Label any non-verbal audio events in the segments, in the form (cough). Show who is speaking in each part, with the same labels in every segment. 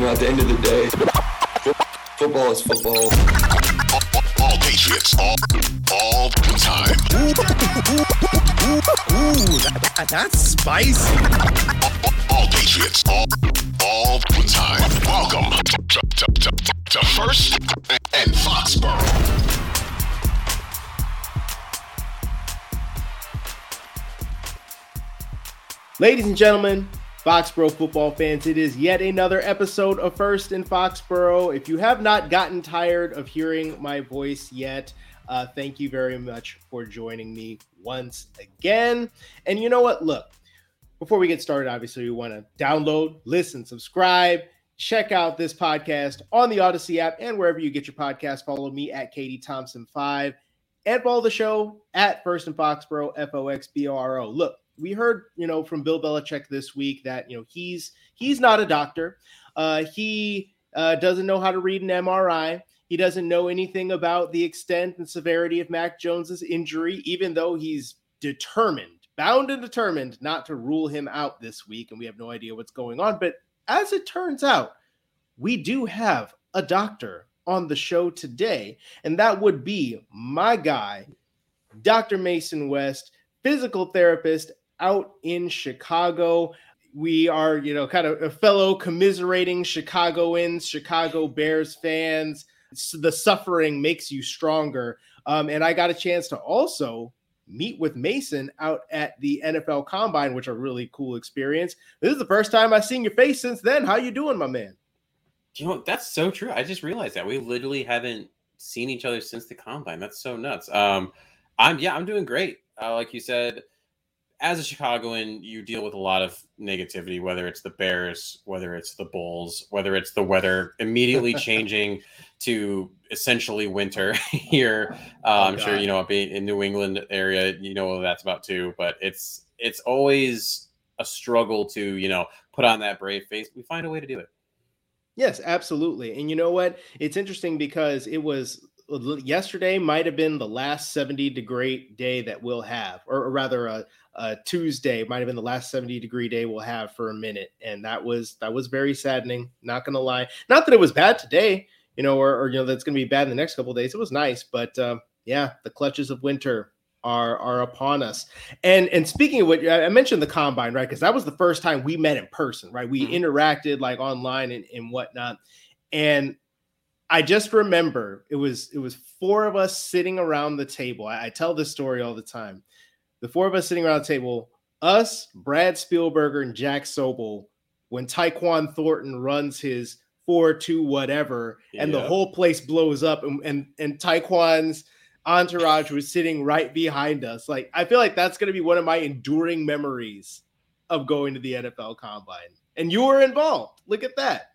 Speaker 1: You know, at the end of the day, football is football.
Speaker 2: All Patriots, all, all the time.
Speaker 3: Ooh, that, that's spicy.
Speaker 2: All Patriots, all, all the time. Welcome to, to, to, to First and Foxborough.
Speaker 4: Ladies and gentlemen, Foxborough football fans, it is yet another episode of First in Foxborough. If you have not gotten tired of hearing my voice yet, uh, thank you very much for joining me once again. And you know what? Look, before we get started, obviously, we want to download, listen, subscribe, check out this podcast on the Audacy app and wherever you get your podcast. Follow me at Katie Thompson5 and follow the show at First in Foxborough, F O X B R O. Look, we heard, you know, from Bill Belichick this week that you know he's he's not a doctor. Uh, he uh, doesn't know how to read an MRI. He doesn't know anything about the extent and severity of Mac Jones's injury, even though he's determined, bound and determined, not to rule him out this week. And we have no idea what's going on. But as it turns out, we do have a doctor on the show today, and that would be my guy, Dr. Mason West, physical therapist out in Chicago. We are, you know, kind of a fellow commiserating Chicagoans, Chicago Bears fans. The suffering makes you stronger. Um, and I got a chance to also meet with Mason out at the NFL Combine, which a really cool experience. This is the first time I've seen your face since then. How you doing, my man?
Speaker 5: You know, that's so true. I just realized that we literally haven't seen each other since the combine. That's so nuts. Um, I'm yeah, I'm doing great. Uh, like you said, as a Chicagoan, you deal with a lot of negativity, whether it's the Bears, whether it's the Bulls, whether it's the weather immediately (laughs) changing to essentially winter (laughs) here. Uh, oh, I'm God. sure you know being in New England area, you know what that's about too. But it's it's always a struggle to you know put on that brave face. We find a way to do it.
Speaker 4: Yes, absolutely. And you know what? It's interesting because it was yesterday might have been the last 70 degree day that we'll have, or, rather a, a, Tuesday might have been the last 70 degree day we'll have for a minute. And that was that was very saddening, not gonna lie. Not that it was bad today, you know, or, or you know, that's gonna be bad in the next couple days. It was nice, but um, yeah, the clutches of winter are are upon us. And and speaking of what I mentioned the combine, right? Because that was the first time we met in person, right? We mm-hmm. interacted like online and, and whatnot. And I just remember it was it was four of us sitting around the table. I, I, tell this story all the time. The four of us sitting around the table, us, Brad Spielberger, and Jack Sobel, when Tyquan Thornton runs his four two whatever, and the whole place blows up, and and, and Tyquan's entourage was sitting right behind us. Like I feel like that's gonna be one of my enduring memories of going to the NFL Combine, and you were involved. Look at that.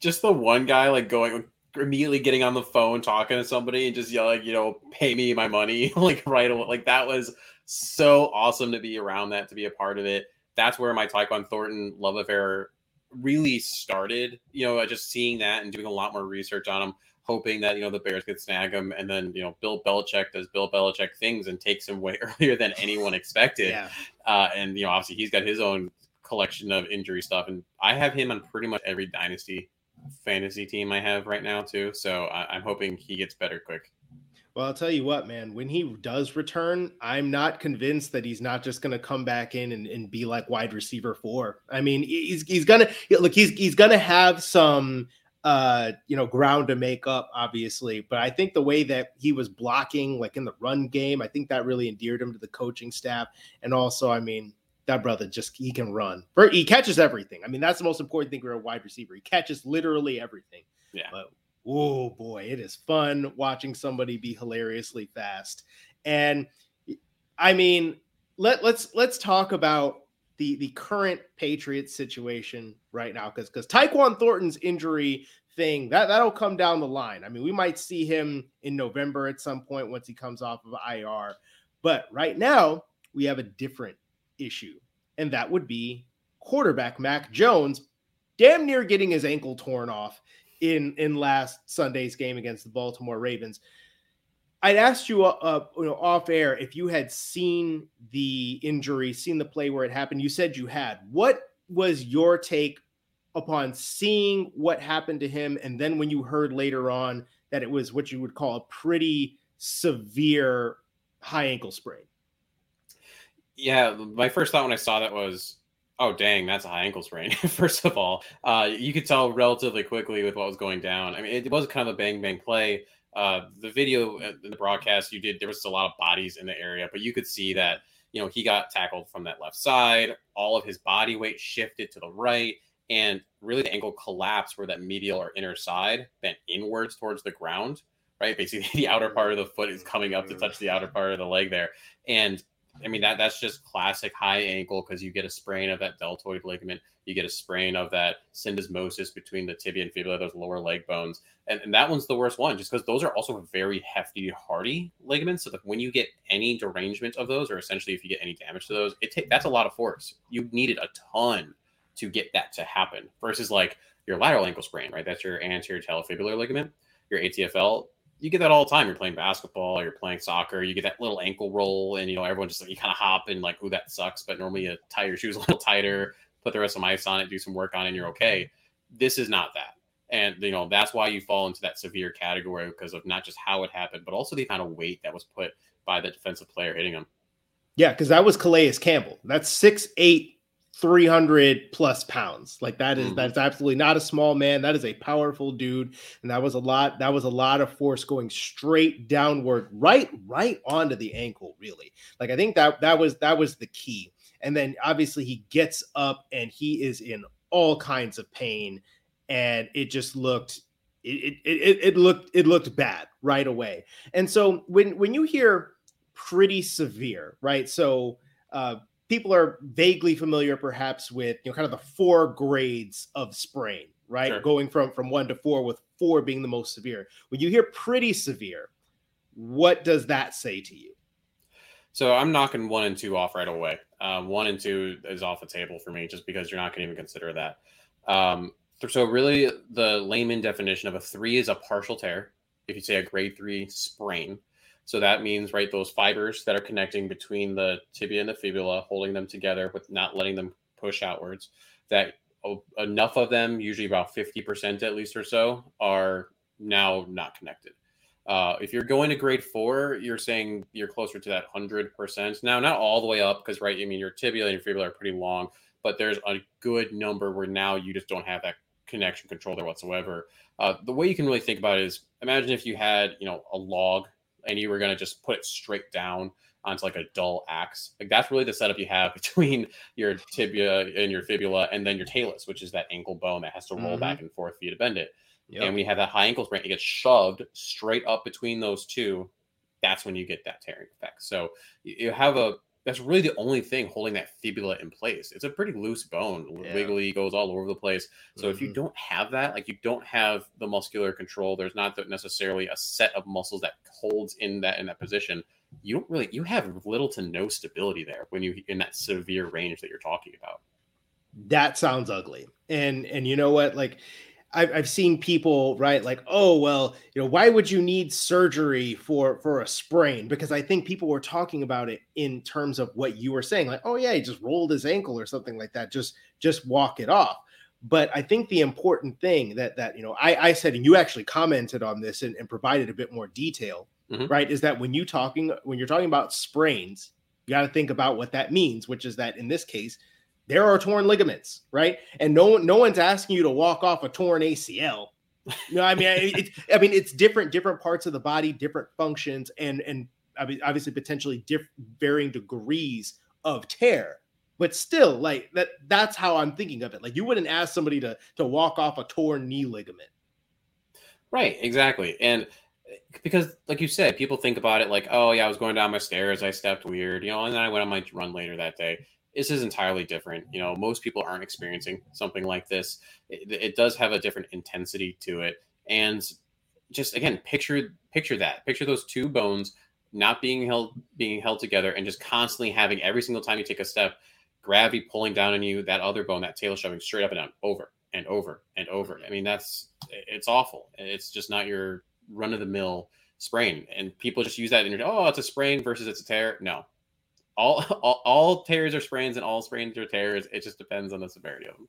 Speaker 5: Just the one guy like going immediately getting on the phone talking to somebody and just yelling, you know, pay me my money (laughs) like right away. Like that was so awesome to be around that, to be a part of it. That's where my Tyquan Thornton love affair really started. You know, just seeing that and doing a lot more research on him, hoping that you know the Bears could snag him, and then you know Bill Belichick does Bill Belichick things and takes him way (laughs) earlier than anyone expected. yeah. uh, and you know, obviously he's got his own collection of injury stuff, and I have him on pretty much every dynasty fantasy team I have right now too. So I, am hoping he gets better quick.
Speaker 4: Well, I'll tell you what, man, when he does return, I'm not convinced that he's not just going to come back in and, and be like wide receiver four. I mean, he's, he's going to look, he's, he's going to have some, uh, you know, ground to make up, obviously. But I think the way that he was blocking, like in the run game, I think that really endeared him to the coaching staff. And also, I mean, that brother just he can run. He catches everything. I mean, that's the most important thing for a wide receiver. He catches literally everything.
Speaker 5: Yeah.
Speaker 4: But oh boy, it is fun watching somebody be hilariously fast. And I mean, let let's let's talk about the the current Patriots situation right now because because Tyquan Thornton's injury thing that that'll come down the line. I mean, we might see him in November at some point once he comes off of IR. But right now, we have a different issue, and that would be quarterback Mac Jones damn near getting his ankle torn off in in last Sunday's game against the Baltimore Ravens. I'd asked you, uh, uh, you know, off air if you had seen the injury, seen the play where it happened. You said you had. What was your take upon seeing what happened to him, and then when you heard later on that it was what you would call a pretty severe high ankle sprain?
Speaker 5: Yeah, my first thought when I saw that was, oh dang, that's a high ankle sprain. (laughs) first of all, uh, you could tell relatively quickly with what was going down. I mean, it was kind of a bang bang play. Uh, the video in the broadcast you did, there was a lot of bodies in the area, but you could see that you know he got tackled from that left side. All of his body weight shifted to the right, and really the ankle collapsed where that medial or inner side bent inwards towards the ground. Right, basically (laughs) the outer part of the foot is coming up to touch the outer part of the leg there, and I mean that that's just classic high ankle because you get a sprain of that deltoid ligament, you get a sprain of that syndesmosis between the tibia and fibula, those lower leg bones, and, and that one's the worst one just because those are also very hefty, hardy ligaments. So that when you get any derangement of those, or essentially if you get any damage to those, it take that's a lot of force. You needed a ton to get that to happen versus like your lateral ankle sprain, right? That's your anterior talofibular ligament, your ATFL you get that all the time. You're playing basketball, you're playing soccer, you get that little ankle roll, and you know everyone just like you kind of hop and like, ooh, that sucks. But normally you tie your shoes a little tighter, put the rest of ice on it, do some work on it, and you're okay. This is not that, and you know that's why you fall into that severe category because of not just how it happened, but also the amount of weight that was put by the defensive player hitting him.
Speaker 4: Yeah, because that was Calais Campbell. That's six eight 300 plus pounds. Like that is, mm-hmm. that's absolutely not a small man. That is a powerful dude. And that was a lot that was a lot of force going straight downward right right onto the ankle really. Like i think that that was that was the key. And then obviously he gets up and he is in all kinds of pain. And it just looked it, it, it, it looked it looked bad right away. And so when when you hear pretty severe right? So uh people are vaguely familiar perhaps with you know kind of the four grades of sprain right? Sure. going from from one to four with four being the most severe. When you hear pretty severe what does that say to you?
Speaker 5: So i'm knocking one and two off right away. Um, one and two is off the table for me just because you're not going to even consider that. Um, so really the layman definition of a three is a partial tear. If you say a grade three sprain so that means, right, those fibers that are connecting between the tibia and the fibula, holding them together with not letting them push outwards, that enough of them, usually about 50% at least or so, are now not connected. Uh, if you're going to grade four, you're saying you're closer to that 100%. Now, not all the way up, because, right, I mean, your tibia and your fibula are pretty long, but there's a good number where now you just don't have that connection control there whatsoever. Uh, the way you can really think about it is imagine if you had, you know, a log and you were going to just put it straight down onto like a dull axe. Like that's really the setup you have (laughs) between your tibia and your fibula and then your talus, which is that ankle bone that has to roll mm-hmm. back and forth for you to bend it. Yep. And when you have that high ankle sprain, it gets shoved straight up between those two. That's when you get that tearing effect. So you have a that's really the only thing holding that fibula in place. It's a pretty loose bone, yeah. wiggly, goes all over the place. So mm-hmm. if you mm-hmm. don't have that, like you don't have the muscular control, there's not necessarily a set of muscles that holds in that in that position. You don't really you have little to no stability there when you in that severe range that you're talking about.
Speaker 4: That sounds ugly. And and you know what? Like I've, I've seen people right like oh well you know why would you need surgery for for a sprain because i think people were talking about it in terms of what you were saying like oh yeah he just rolled his ankle or something like that just just walk it off but i think the important thing that that you know i i said and you actually commented on this and, and provided a bit more detail mm-hmm. right is that when you talking when you're talking about sprains you got to think about what that means which is that in this case there are torn ligaments, right? And no no one's asking you to walk off a torn ACL. no, I mean, it, I mean, it's different, different parts of the body, different functions, and and obviously potentially diff- varying degrees of tear. But still, like that, that's how I'm thinking of it. Like you wouldn't ask somebody to to walk off a torn knee ligament.
Speaker 5: Right, exactly, and eh, because like you said, people think about it like, oh yeah, I was going down my stairs, I stepped weird, you know, and then I went on my run later that day this is entirely different. You know, most people aren't experiencing something like this. It, it, does have a different intensity to it, and just again, picture picture that. Picture those two bones not being held being held together, and just constantly having every single time you take a step, gravity pulling down on you. That other bone, that tail shoving straight up and down, over and over and over. I mean, that's it's awful. It's just not your run of the mill sprain, and people just use that your oh, it's a sprain versus it's a tear. No, all, (laughs) all, all tears are sprains and all sprains are tears. It just depends on the severity of them.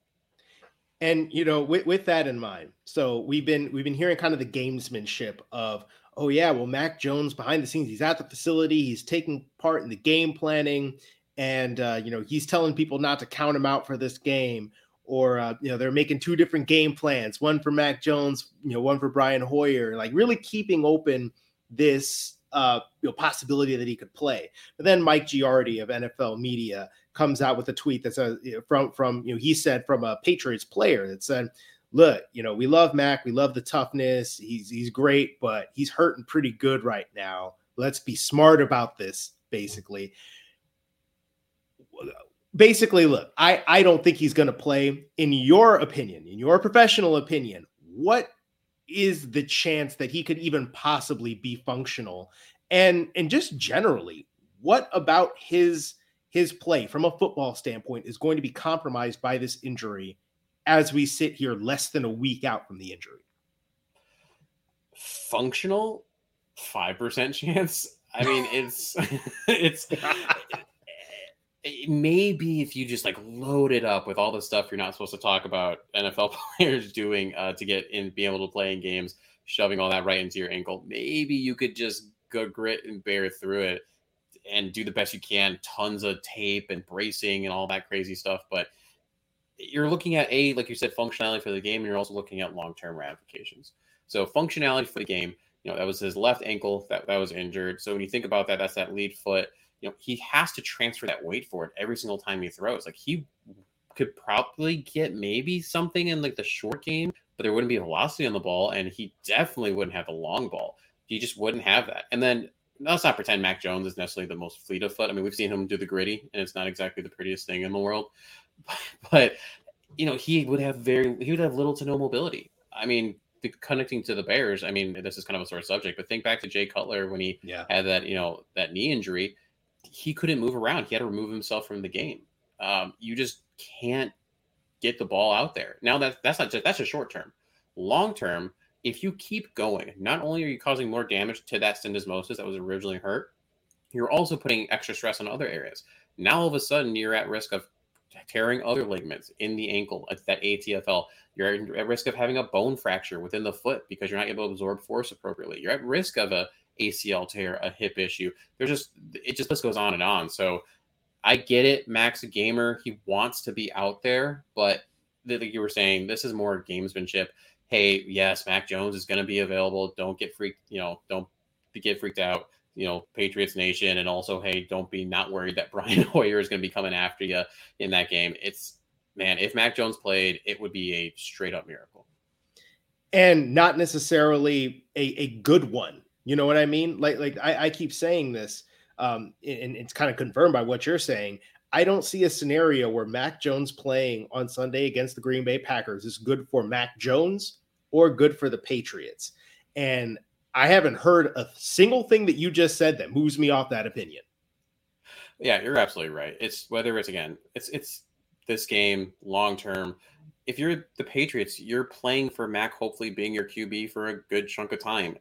Speaker 4: And you know, with, with that in mind, so we've been we've been hearing kind of the gamesmanship of, oh yeah, well, Mac Jones behind the scenes, he's at the facility, he's taking part in the game planning, and uh, you know, he's telling people not to count him out for this game, or uh, you know, they're making two different game plans, one for Mac Jones, you know, one for Brian Hoyer, like really keeping open this uh, you know, possibility that he could play. But then Mike Giardi of NFL Media comes out with a tweet that says from from you know he said from a Patriots player that said, "Look, you know we love Mac, we love the toughness. He's he's great, but he's hurting pretty good right now. Let's be smart about this." Basically, basically, look, I I don't think he's going to play. In your opinion, in your professional opinion, what is the chance that he could even possibly be functional? And and just generally, what about his his play from a football standpoint is going to be compromised by this injury as we sit here less than a week out from the injury?
Speaker 5: Functional, five percent chance. I mean, it's (laughs) it's maybe if you just like load it up with all the stuff you're not supposed to talk about (laughs) NFL players doing uh, to get in, be able to play in games, shoving all that right into your ankle, maybe you could just go grit and bear through it and do the best you can. Tons of tape and bracing and all that crazy stuff, but you're looking at a like you said functionality for the game, and you're also looking at long term ramifications. So functionality for the game, you know, that was his left ankle that that was injured. So when you think about that, that's that lead foot you know, he has to transfer that weight forward every single time he throws. Like he could probably get maybe something in like the short game, but there wouldn't be velocity on the ball, and he definitely wouldn't have the long ball. He just wouldn't have that. And then let's not pretend Mac Jones is necessarily the most fleet of foot. I mean, we've seen him do the gritty, and it's not exactly the prettiest thing in the world. (laughs) But you know, he would have very he would have little to no mobility. I mean, the, connecting to the Bears. I mean, this is kind of a sore subject, but think back to Jay Cutler when he yeah. had that you know that knee injury he couldn't move around. He had to remove himself from the game. Um, you just can't get the ball out there. Now that that's not just that's a short term. Long term, if you keep going, not only are you causing more damage to that syndesmosis that was originally hurt, you're also putting extra stress on other areas. Now all of a sudden you're at risk of tearing other ligaments in the ankle, at that ATFL. You're at risk of having a bone fracture within the foot because you're not able to absorb force appropriately. You're at risk of a ACL tear, a hip issue. There's just it just goes on and on. So I get it. Mac's a gamer, he wants to be out there, but like you were saying, this is more gamesmanship. Hey, yes, Mac Jones is going to be available. Don't get freaked. You know, don't get freaked out. You know, Patriots Nation, and also, hey, don't be not worried that (laughs) Brian Hoyer is going to be coming after you in that game. It's man, if Mac Jones played, it would be a straight up miracle,
Speaker 4: and not necessarily a, a good one you know what I mean? Like, like I, I keep saying this, um, and it's kind of confirmed by what you're saying. I don't see a scenario where Mac Jones playing on Sunday against the Green Bay Packers is good for Mac Jones or good for the Patriots. And I haven't heard a single thing that you just said that moves me off that opinion.
Speaker 5: Yeah, you're absolutely right. It's whether it's again, it's it's this game long term. If you're the Patriots, you're playing for Mac hopefully being your QB for a good chunk of time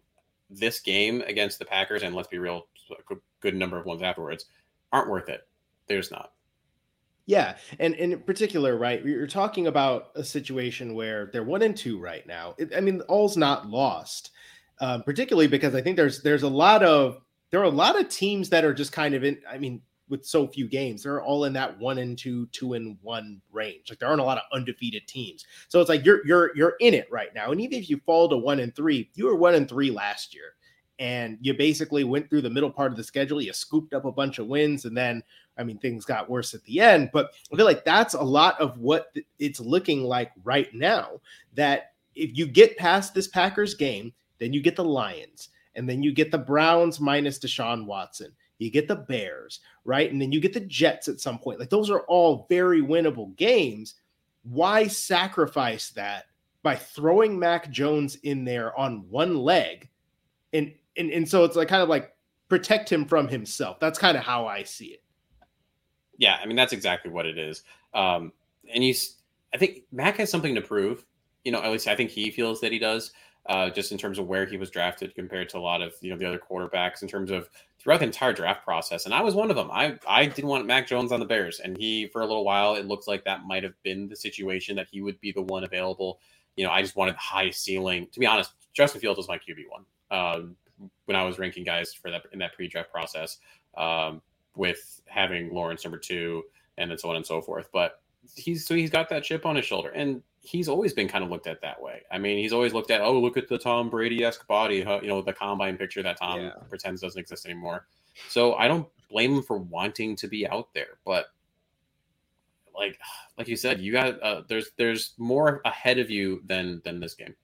Speaker 5: this game against the Packers, and let's be real, a good number of ones afterwards, aren't worth it. There's not.
Speaker 4: Yeah, and, and in particular, right, you're talking about a situation where they're one and two right now. It, I mean, all's not lost, um, particularly because I think there's there's a lot of there are a lot of teams that are just kind of in. I mean, with so few games. They're all in that one and two, two and one range. Like there aren't a lot of undefeated teams. So it's like you're you're you're in it right now. And even if you fall to one and three, you were one and three last year. And you basically went through the middle part of the schedule. You scooped up a bunch of wins, and then I mean things got worse at the end. But I feel like that's a lot of what it's looking like right now. That if you get past this Packers game, then you get the Lions, and then you get the Browns minus Deshaun Watson you get the Bears, right? And then you get the Jets at some point. Like those are all very winnable games. Why sacrifice that by throwing Mac Jones in there on one leg? And and, and so it's like kind of like protect him from himself. That's kind of how I see it.
Speaker 5: Yeah, I mean that's exactly what it is. Um, and he's I think Mac has something to prove you know, at least I think he feels that he does. Uh, just in terms of where he was drafted compared to a lot of you know the other quarterbacks in terms of throughout the entire draft process. And I was one of them. I I didn't want Mac Jones on the Bears, and he for a little while it looked like that might have been the situation that he would be the one available. You know, I just wanted the high ceiling. To be honest, Justin Fields was my QB one um, when I was ranking guys for that in that pre-draft process, um, with having Lawrence number two and then so on and so forth. But he's so he's got that chip on his shoulder, and he's always been kind of looked at that way. I mean, he's always looked at, oh, look at the Tom Brady esque body, you know, the combine picture that Tom yeah. pretends doesn't exist anymore. So I don't blame him for wanting to be out there, but like, like you said, you got uh, there's there's more ahead of you than than this game.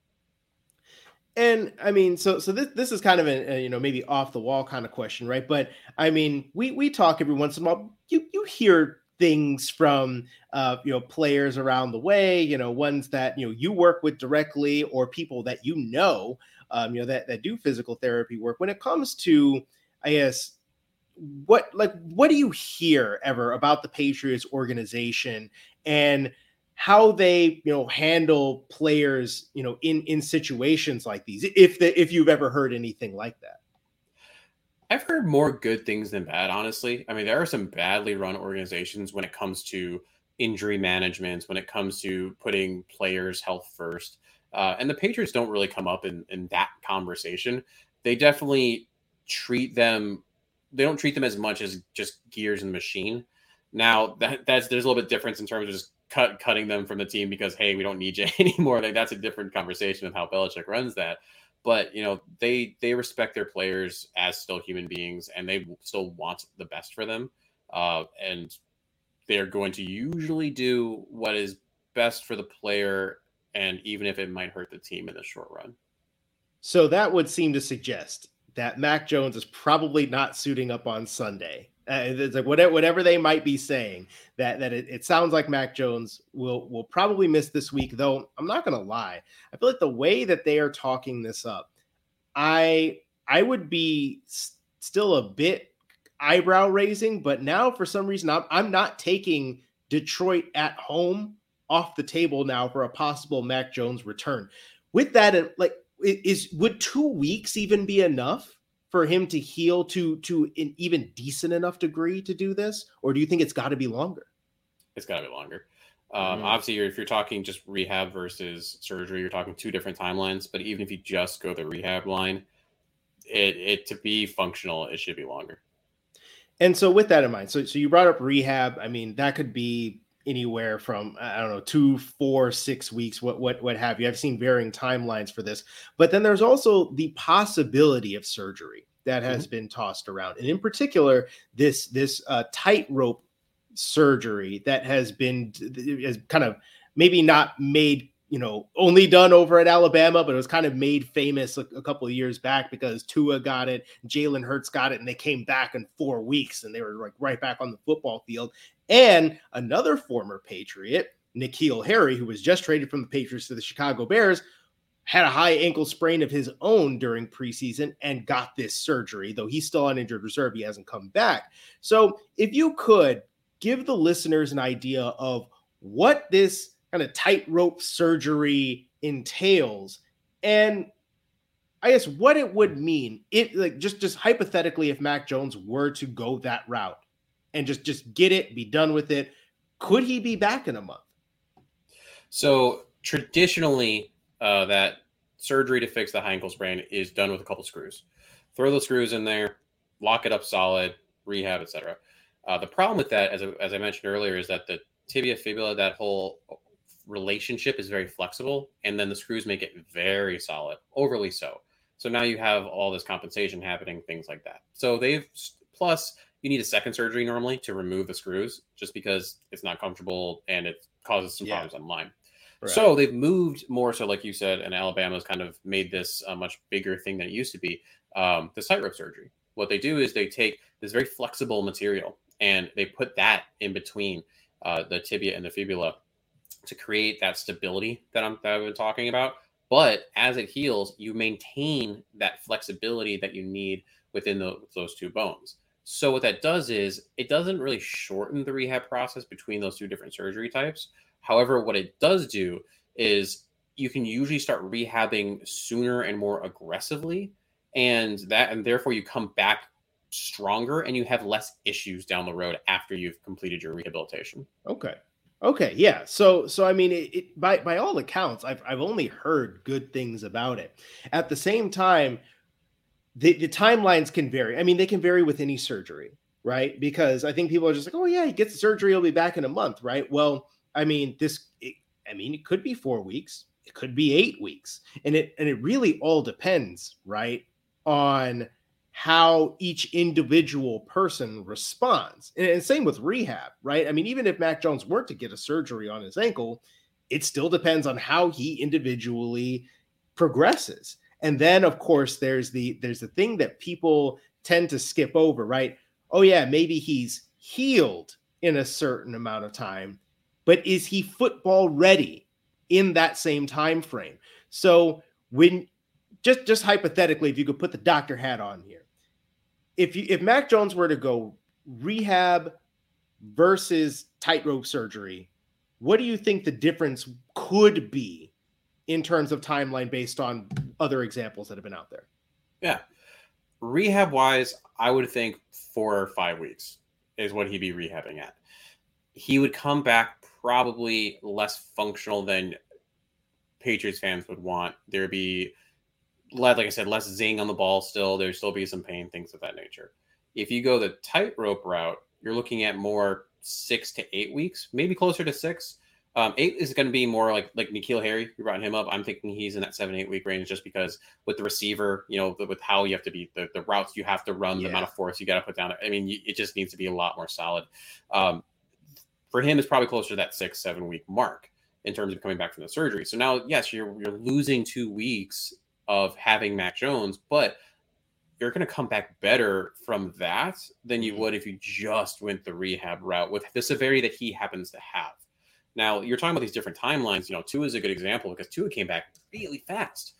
Speaker 4: And I mean, so so this this is kind of a, a, you know maybe off the wall kind of question, right? But I mean, we we talk every once in a while. You you hear things from uh, you know players around the way you know ones that you know you work with directly or people that you know um, you know that that do physical therapy work. When it comes to i guess what like what do you hear ever about the patriots organization and how they you know handle players you know in in situations like these if the, if you've ever heard anything like that
Speaker 5: I've heard more good things than bad, honestly. I mean, there are some badly run organizations when it comes to injury management, when it comes to putting players' health first. Uh, and the Patriots don't really come up in, in that conversation. They definitely treat them, they don't treat them as much as just gears in the machine. Now, that, that's there's a little bit difference in terms of just cut cutting them from the team because, hey, we don't need you (laughs) anymore. Like, that's a different conversation of how Belichick runs that but you know they they respect their players as still human beings and they still want the best for them uh, and they're going to usually do what is best for the player and even if it might hurt the team in the short run.
Speaker 4: So that would seem to suggest that mac jones is probably not suiting up on sunday uh, it's like whatever, whatever they might be saying that that it, it, sounds like Mac Jones will will probably miss this week. Though I'm not to lie, I feel like the way that they are talking this up, I I would be still a bit eyebrow raising. But now for some reason I'm I'm not taking Detroit at home off the table now for a possible Mac Jones return. With that, like is would two weeks even be enough? For him to heal to to an even decent enough degree to do this, or do you think it's got to be longer?
Speaker 5: It's got to be longer. Um, mm. Obviously, if you're talking just rehab versus surgery, you're talking two different timelines. But even if you just go the rehab line, it, it to be functional, it should be longer.
Speaker 4: And so, with that in mind, so so you brought up rehab. I mean, that could be anywhere from I don't know two, four, six weeks, what what what have you. I've seen varying timelines for this, but then there's also the possibility of surgery that has mm-hmm. been tossed around, and in particular, this this uh, tightrope surgery that has been has kind of maybe not made you know, only done over at Alabama, but it was kind of made famous a, a couple of years back because Tua got it, Jalen Hurts got it, and they came back in four weeks and they were like right back on the football field. And another former Patriot, N'Keal Harry, who was just traded from the Patriots to the Chicago Bears, had a high ankle sprain of his own during preseason and got this surgery, though he's still on injured reserve. He hasn't come back. So, if you could give the listeners an idea of what this kind of tightrope surgery entails. And I guess what it would mean it like just just hypothetically if Mac Jones were to go that route and just just get it be done with it could he be back in a month?
Speaker 5: So traditionally uh, that surgery to fix the high ankle sprain is done with a couple screws. Throw the screws in there lock it up solid rehab etc uh, the problem with that as, as i mentioned earlier is that the tibia fibula that whole relationship is very flexible, and then the screws make it very solid, overly so. So now you have all this compensation happening, things like that. So they've plus you need a second surgery normally to remove the screws, just because it's not comfortable and it causes some yeah. problems online. Right. So they've moved more so, like you said, and Alabama's kind of made this a much bigger thing than it used to be. Um, the tightrope surgery. What they do is they take this very flexible material and they put that in between uh, the tibia and the fibula to create that stability that I'm that I've been talking about. But as it heals, you maintain that flexibility that you need within the, those two bones. So what that does is it doesn't really shorten the rehab process between those two different surgery types. However, what it does do is you can usually start rehabbing sooner and more aggressively and that and therefore you come back stronger and you have less issues down the road after you've completed your rehabilitation.
Speaker 4: Okay. Okay, yeah. So so I mean it, it, by by all accounts I've I've only heard good things about it. At the same time the, the timelines can vary. I mean they can vary with any surgery, right? Because I think people are just like, "Oh yeah, he gets the surgery, he'll be back in a month," right? Well, I mean this it, I mean it could be 4 weeks, it could be 8 weeks. And it and it really all depends, right? On how each individual person responds. And, and, same with rehab, right? I mean, even if Mac Jones were to get a surgery on his ankle, it still depends on how he individually progresses. And then of course there's the there's the thing that people tend to skip over, right? Oh yeah, maybe he's healed in a certain amount of time, but is he football ready in that same time frame? So when just just hypothetically if you could put the doctor hat on here if you if Mac Jones were to go rehab versus tightrope surgery, what do you think the difference could be in terms of timeline based on other examples that have been out there?
Speaker 5: Yeah. Rehab wise, I would think four or five weeks is what he'd be rehabbing at. He would come back probably less functional than Patriots fans would want. There'd be like I said, less zing on the ball still. There'd still be some pain, things of that nature. If you go the tightrope route, you're looking at more six to eight weeks, maybe closer to six. Um, eight is going to be more like like N'Keal Harry. You brought him up. I'm thinking he's in that seven eight week range just because with the receiver, you know, with how you have to be the, the routes you have to run, yeah. the amount of force you got to put down. I mean, it just needs to be a lot more solid. Um, for him, it's probably closer to that six seven week mark in terms of coming back from the surgery. So now, yes, you're you're losing two weeks of having Mac Jones, but you're going to come back better from that than you mm-hmm. would if you just went the rehab route with the severity that he happens to have. Now, you're talking about these different timelines. You know, Tua is a good example because Tua came back really fast.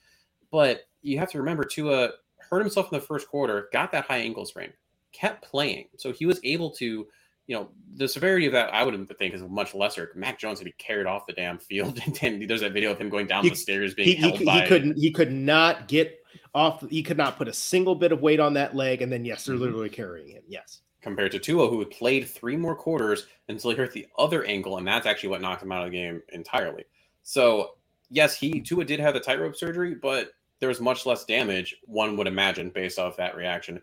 Speaker 5: But you have to remember, Tua hurt himself in the first quarter, got that high ankle sprain, kept playing. So he was able to you know, the severity of that I wouldn't think is much lesser. Mac Jones would be carried off the damn field, (laughs) and there's that video of him going down he, the stairs being
Speaker 4: he,
Speaker 5: held
Speaker 4: he,
Speaker 5: by.
Speaker 4: He couldn't. He could not get off. He could not put a single bit of weight on that leg, and then yes, they're mm-hmm. literally carrying him. Yes.
Speaker 5: Compared to Tua, who played three more quarters until he hurt the other ankle, and that's actually what knocked him out of the game entirely. So yes, he Tua did have the tightrope surgery, but there was much less damage, one would imagine, based off that reaction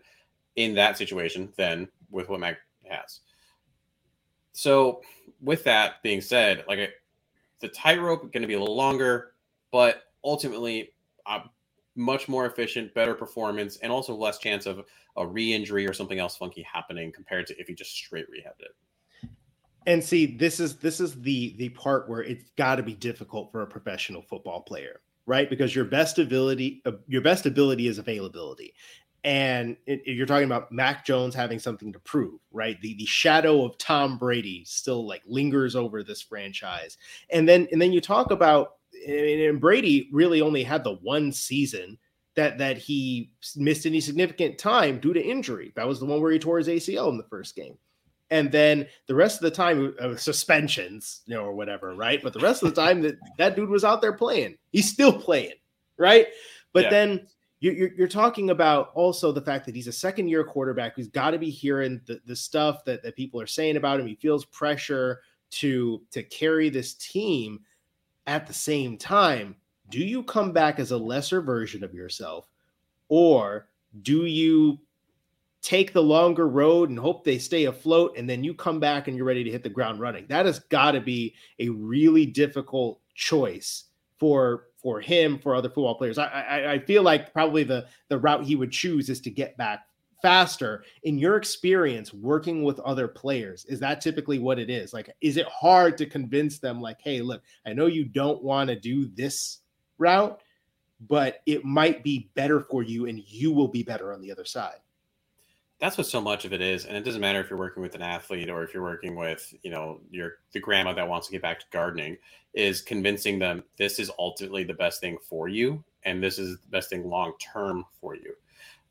Speaker 5: in that situation than with what Mac has. So, with that being said, like the tightrope going to be a little longer, but ultimately, uh, much more efficient, better performance, and also less chance of a re-injury or something else funky happening compared to if you just straight rehabbed it.
Speaker 4: And see, this is this is the the part where it's got to be difficult for a professional football player, right? Because your best ability, uh, your best ability is availability, and it, you're talking about Mac Jones having something to prove, right? The the shadow of Tom Brady still like lingers over this franchise, and then and then you talk about and Brady really only had the one season that that he missed any significant time due to injury. That was the one where he tore his ACL in the first game. And then the rest of the time, uh, suspensions, you know, or whatever, right? But the rest of the time that that dude was out there playing, he's still playing, right? But yeah. then you're, you're talking about also the fact that he's a second year quarterback who's got to be hearing the, the stuff that, that people are saying about him. He feels pressure to to carry this team at the same time. Do you come back as a lesser version of yourself, or do you take the longer road and hope they stay afloat and then you come back and you're ready to hit the ground running? That has got to be a really difficult choice for for him for other football players. I, I, I feel like probably the the route he would choose is to get back faster. In your experience working with other players, is that typically what it is? Like, is it hard to convince them, like, hey, look, I know you don't want to do this route, but it might be better for you and you will be better on the other side?
Speaker 5: That's what so much of it is and it doesn't matter if you're working with an athlete or if you're working with you know your the grandma that wants to get back to gardening is convincing them this is ultimately the best thing for you and this is the best thing long term for you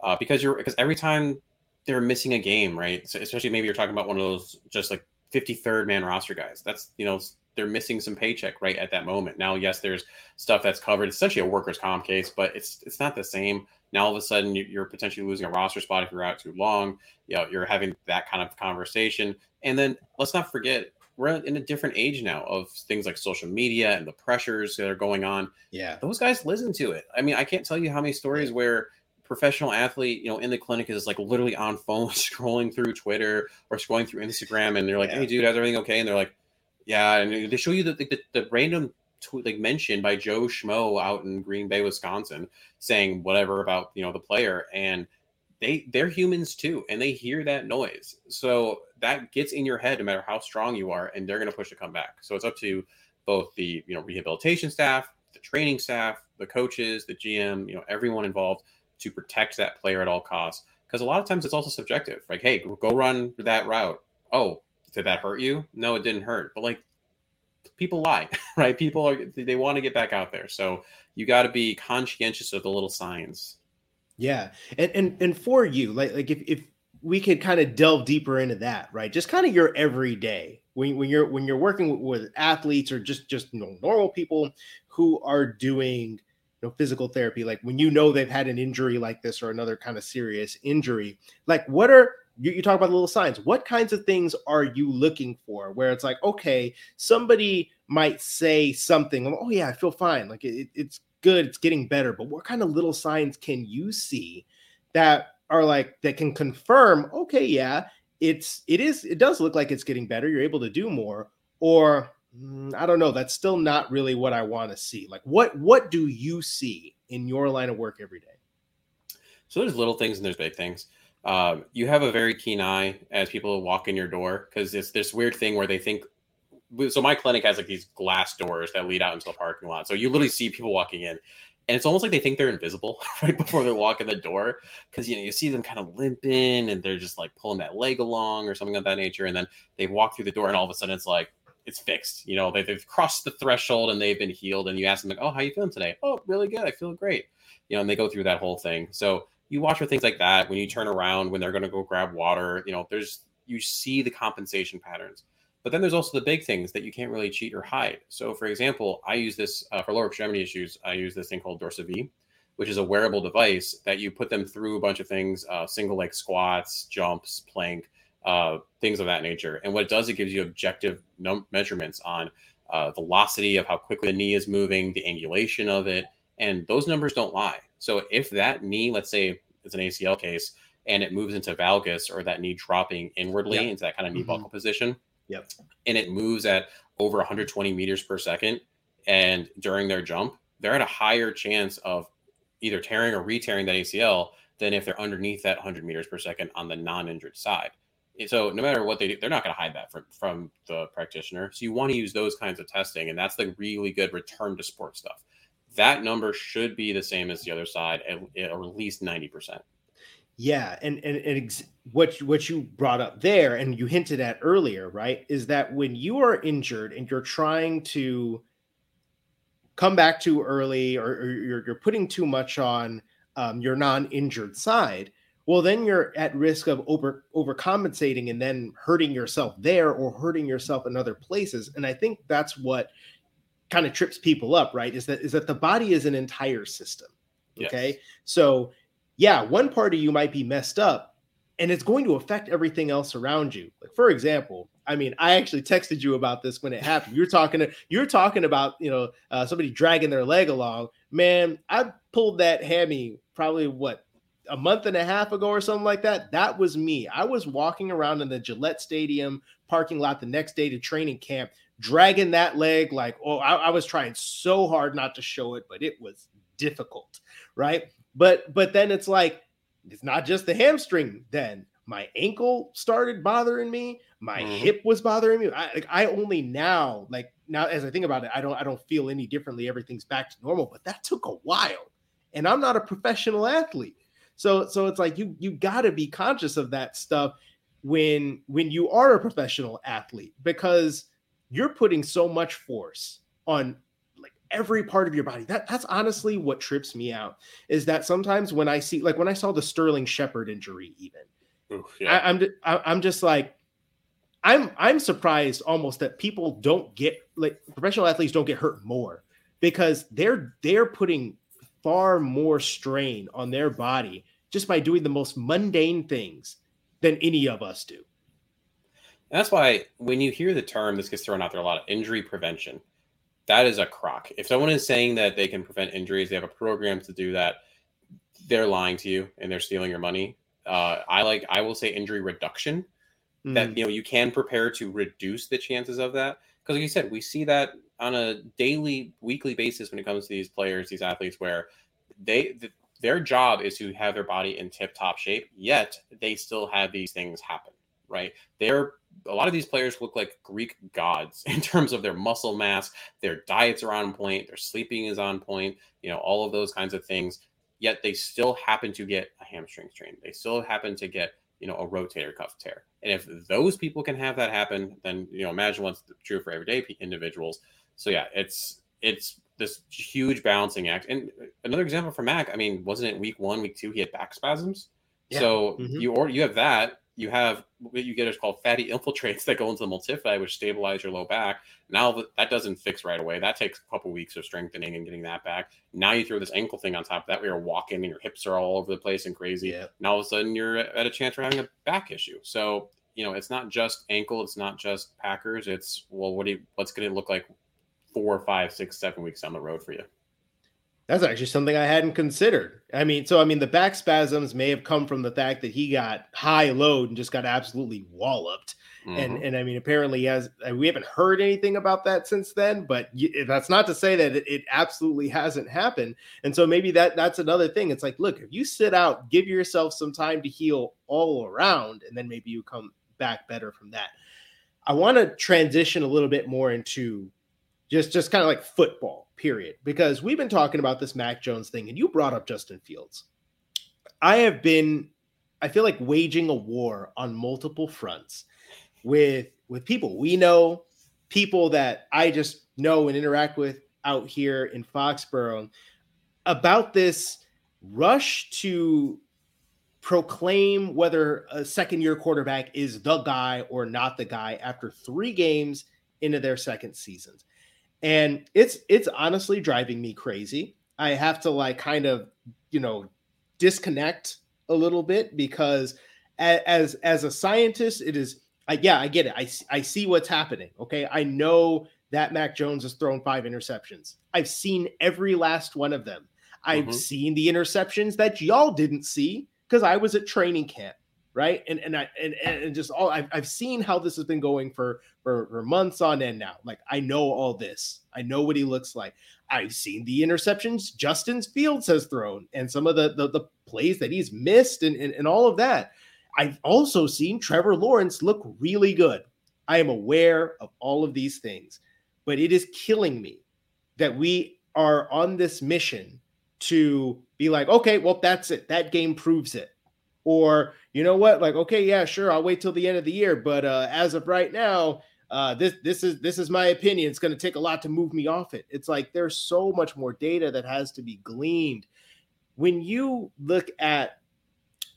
Speaker 5: uh, because you're because every time they're missing a game right so especially maybe you're talking about one of those just like 53rd man roster guys that's you know they're missing some paycheck right at that moment. Now, yes, there's stuff that's covered. It's essentially a workers' comp case, but it's it's not the same. Now all of a sudden you're potentially losing a roster spot if you're out too long. You know, you're having that kind of conversation. And then let's not forget we're in a different age now of things like social media and the pressures that are going on.
Speaker 4: Yeah.
Speaker 5: Those guys listen to it. I mean, I can't tell you how many stories where professional athlete, you know, in the clinic is like literally on phone (laughs) scrolling through Twitter or scrolling through Instagram and they're like,
Speaker 4: Yeah.
Speaker 5: Hey dude, is everything okay? And they're like, Yeah, and they show you the the, the random tweet like mentioned by Joe Schmo out in Green Bay, Wisconsin, saying whatever about you know the player, and they they're humans too, and they hear that noise, so that gets in your head no matter how strong you are, and they're going to push to come back. So it's up to both the you know rehabilitation staff, the training staff, the coaches, the GM, you know everyone involved to protect that player at all costs. Because a lot of times it's also subjective. Like, hey, go run that route. Oh, did that hurt you? No, it didn't hurt. But like people lie, (laughs) right? People are they want to get back out there. So you got to be conscientious of the little signs.
Speaker 4: Yeah. And and and for you, like like if if we could kind of delve deeper into that, right? Just kind of your everyday when when you're when you're working with, with athletes or just just you know normal people who are doing you know physical therapy like when you know they've had an injury like this or another kind of serious injury like what are you, you talk about the little signs. What kinds of things are you looking for where it's like okay somebody might say something oh yeah i feel fine. Like it, it's good. It's getting better. But what kind of little signs can you see that are like that can confirm okay yeah it's it is it does look like it's getting better. You're able to do more. Or mm, i don't know. That's still not really what i want to see. Like what what do you see in your line of work every day?
Speaker 5: So there's little things and there's big things. Um, you have a very keen eye as people walk in your door because it's this weird thing where they think. So my clinic has like these glass doors that lead out into the parking lot. So you literally see people walking in, and it's almost like they think they're invisible (laughs) right before they walk in the door because you know you see them kind of limping and they're just like pulling that leg along or something of that nature, and then they walk through the door and all of a sudden it's like it's fixed. You know they, they've crossed the threshold and they've been healed, and you ask them like, "Oh, how you feeling today?" "Oh, really good. I feel great." You know, and they go through that whole thing. So you watch for things like that when you turn around when they're going to go grab water you know there's you see the compensation patterns. But then there's also the big things that you can't really cheat or hide. So for example i use this uh, for lower extremity issues i use this thing called DorsaVi which is a wearable device that you put them through a bunch of things uh, single leg squats jumps plank uh, things of that nature. And what it does it gives you objective num- measurements on uh, velocity of how quickly the knee is moving the angulation of it and those numbers don't lie so if that knee, let's say it's an ACL case, and it moves into valgus or that knee dropping inwardly
Speaker 4: Yep.
Speaker 5: into that kind of knee
Speaker 4: Mhm.
Speaker 5: buckle position,
Speaker 4: Yep.
Speaker 5: and it moves at over 120 meters per second, and during their jump, they're at a higher chance of either tearing or re-tearing that ACL than if they're underneath that 100 meters per second on the non-injured side. So no matter what they do, they're not going to hide that from from the practitioner. So you want to use those kinds of testing, and that's the really good return to sport stuff that number should be the same as the other side at, at least 90%
Speaker 4: Yeah, and and, and ex- what you- what you brought up there, and you hinted at earlier, right, is that when you are injured and you're trying to come back too early, or, or you're you're putting too much on um, your non-injured side, well, then you're at risk of over overcompensating and then hurting yourself there or hurting yourself in other places. And I think that's what kind of trips people up, right? Is that is that the body is an entire system.
Speaker 5: Yes.
Speaker 4: Okay, so yeah, one part of you might be messed up and it's going to affect everything else around you. Like for example, I mean, I actually texted you about this when it happened. You're talking to, you're talking about, you know, uh, somebody dragging their leg along. Man, I pulled that hammy probably what a month and a half ago or something like that. That was me. I was walking around in the Gillette Stadium parking lot the next day to training camp, dragging that leg like, oh, I, I was trying so hard not to show it, but it was difficult, right? But but then it's like it's not just the hamstring. Then my ankle started bothering me. My
Speaker 5: Mhm.
Speaker 4: hip was bothering me. I like I only now like now as I think about it, I don't I don't feel any differently. Everything's back to normal. But that took a while, and I'm not a professional athlete. So so it's like you you got to be conscious of that stuff when when you are a professional athlete because you're putting so much force on like every part of your body. That that's honestly what trips me out is that sometimes when I see like when I saw the Sterling Shepard injury even
Speaker 5: Oof, yeah.
Speaker 4: I, I'm I, I'm just like, I'm I'm surprised almost that people don't get like professional athletes don't get hurt more because they're they're putting far more strain on their body just by doing the most mundane things than any of us do.
Speaker 5: And that's why when you hear the term, this gets thrown out there a lot of injury prevention. That is a crock. If someone is saying that they can prevent injuries, they have a program to do that, they're lying to you and they're stealing your money. Uh, I like, I will say injury reduction mm. that, you know, you can prepare to reduce the chances of that. Because like you said, we see that on a daily, weekly basis when it comes to these players, these athletes, where they, the, their job is to have their body in tip top shape, yet they still have these things happen, right? They're a lot of these players look like Greek gods (laughs) in terms of their muscle mass, their diets are on point, their sleeping is on point, you know, all of those kinds of things. Yet they still happen to get a hamstring strain. They still happen to get, you know, a rotator cuff tear. And if those people can have that happen, then you know, imagine what's true for everyday individuals. So yeah, it's it's this huge balancing act. And another example for Mac, I mean, wasn't it week one, week two, he had back spasms. Yeah. So mm-hmm. you or you have that. You have what you get is called fatty infiltrates that go into the multifidi, which stabilize your low back. Now that doesn't fix right away. That takes a couple weeks of strengthening and getting that back. Now you throw this ankle thing on top of that, where you're walking and your hips are all over the place and crazy. Yeah. Now all of a sudden you're at a chance for having a back issue. So you know it's not just ankle, it's not just Packers. It's well, what do you, what's going to look like four, five, six, seven weeks down the road for you.
Speaker 4: That's actually something I hadn't considered. I mean, so I mean, the back spasms may have come from the fact that he got high load and just got absolutely walloped. Mm-hmm. And and I mean, apparently, as uh, we haven't heard anything about that since then. But that's not to say that it, it absolutely hasn't happened. And so maybe that that's another thing. It's like, look, if you sit out, give yourself some time to heal all around, and then maybe you come back better from that. I want to transition a little bit more into just just kind of like football period. Because we've been talking about this mac jones thing and you brought up justin fields. I have been i feel like waging a war on multiple fronts with with people. We know people that i just know and interact with out here in foxborough about this rush to proclaim whether a second year quarterback is the guy or not the guy after three games into their second seasons and it's it's honestly driving me crazy. I have to like kind of you know disconnect a little bit because as as a scientist, it is I, yeah I get it. I I see what's happening. Okay, I know that Mac Jones has thrown five interceptions. I've seen every last one of them. I've mm-hmm. seen the interceptions that y'all didn't see because I was at training camp right? And and I and, and just all I've, I've seen how this has been going for, for for months on end now. Like I know all this. I know what he looks like. I've seen the interceptions Justin Fields has thrown and some of the the, the plays that he's missed and, and and all of that. I've also seen Trevor Lawrence look really good. I am aware of all of these things, but it is killing me that we are on this mission to be like, okay, well, that's it. That game proves it. Or you know what? Like, okay, yeah, sure, I'll wait till the end of the year, but uh, as of right now, uh, this this is this is my opinion. It's going to take a lot to move me off it. It's like there's so much more data that has to be gleaned. When you look at,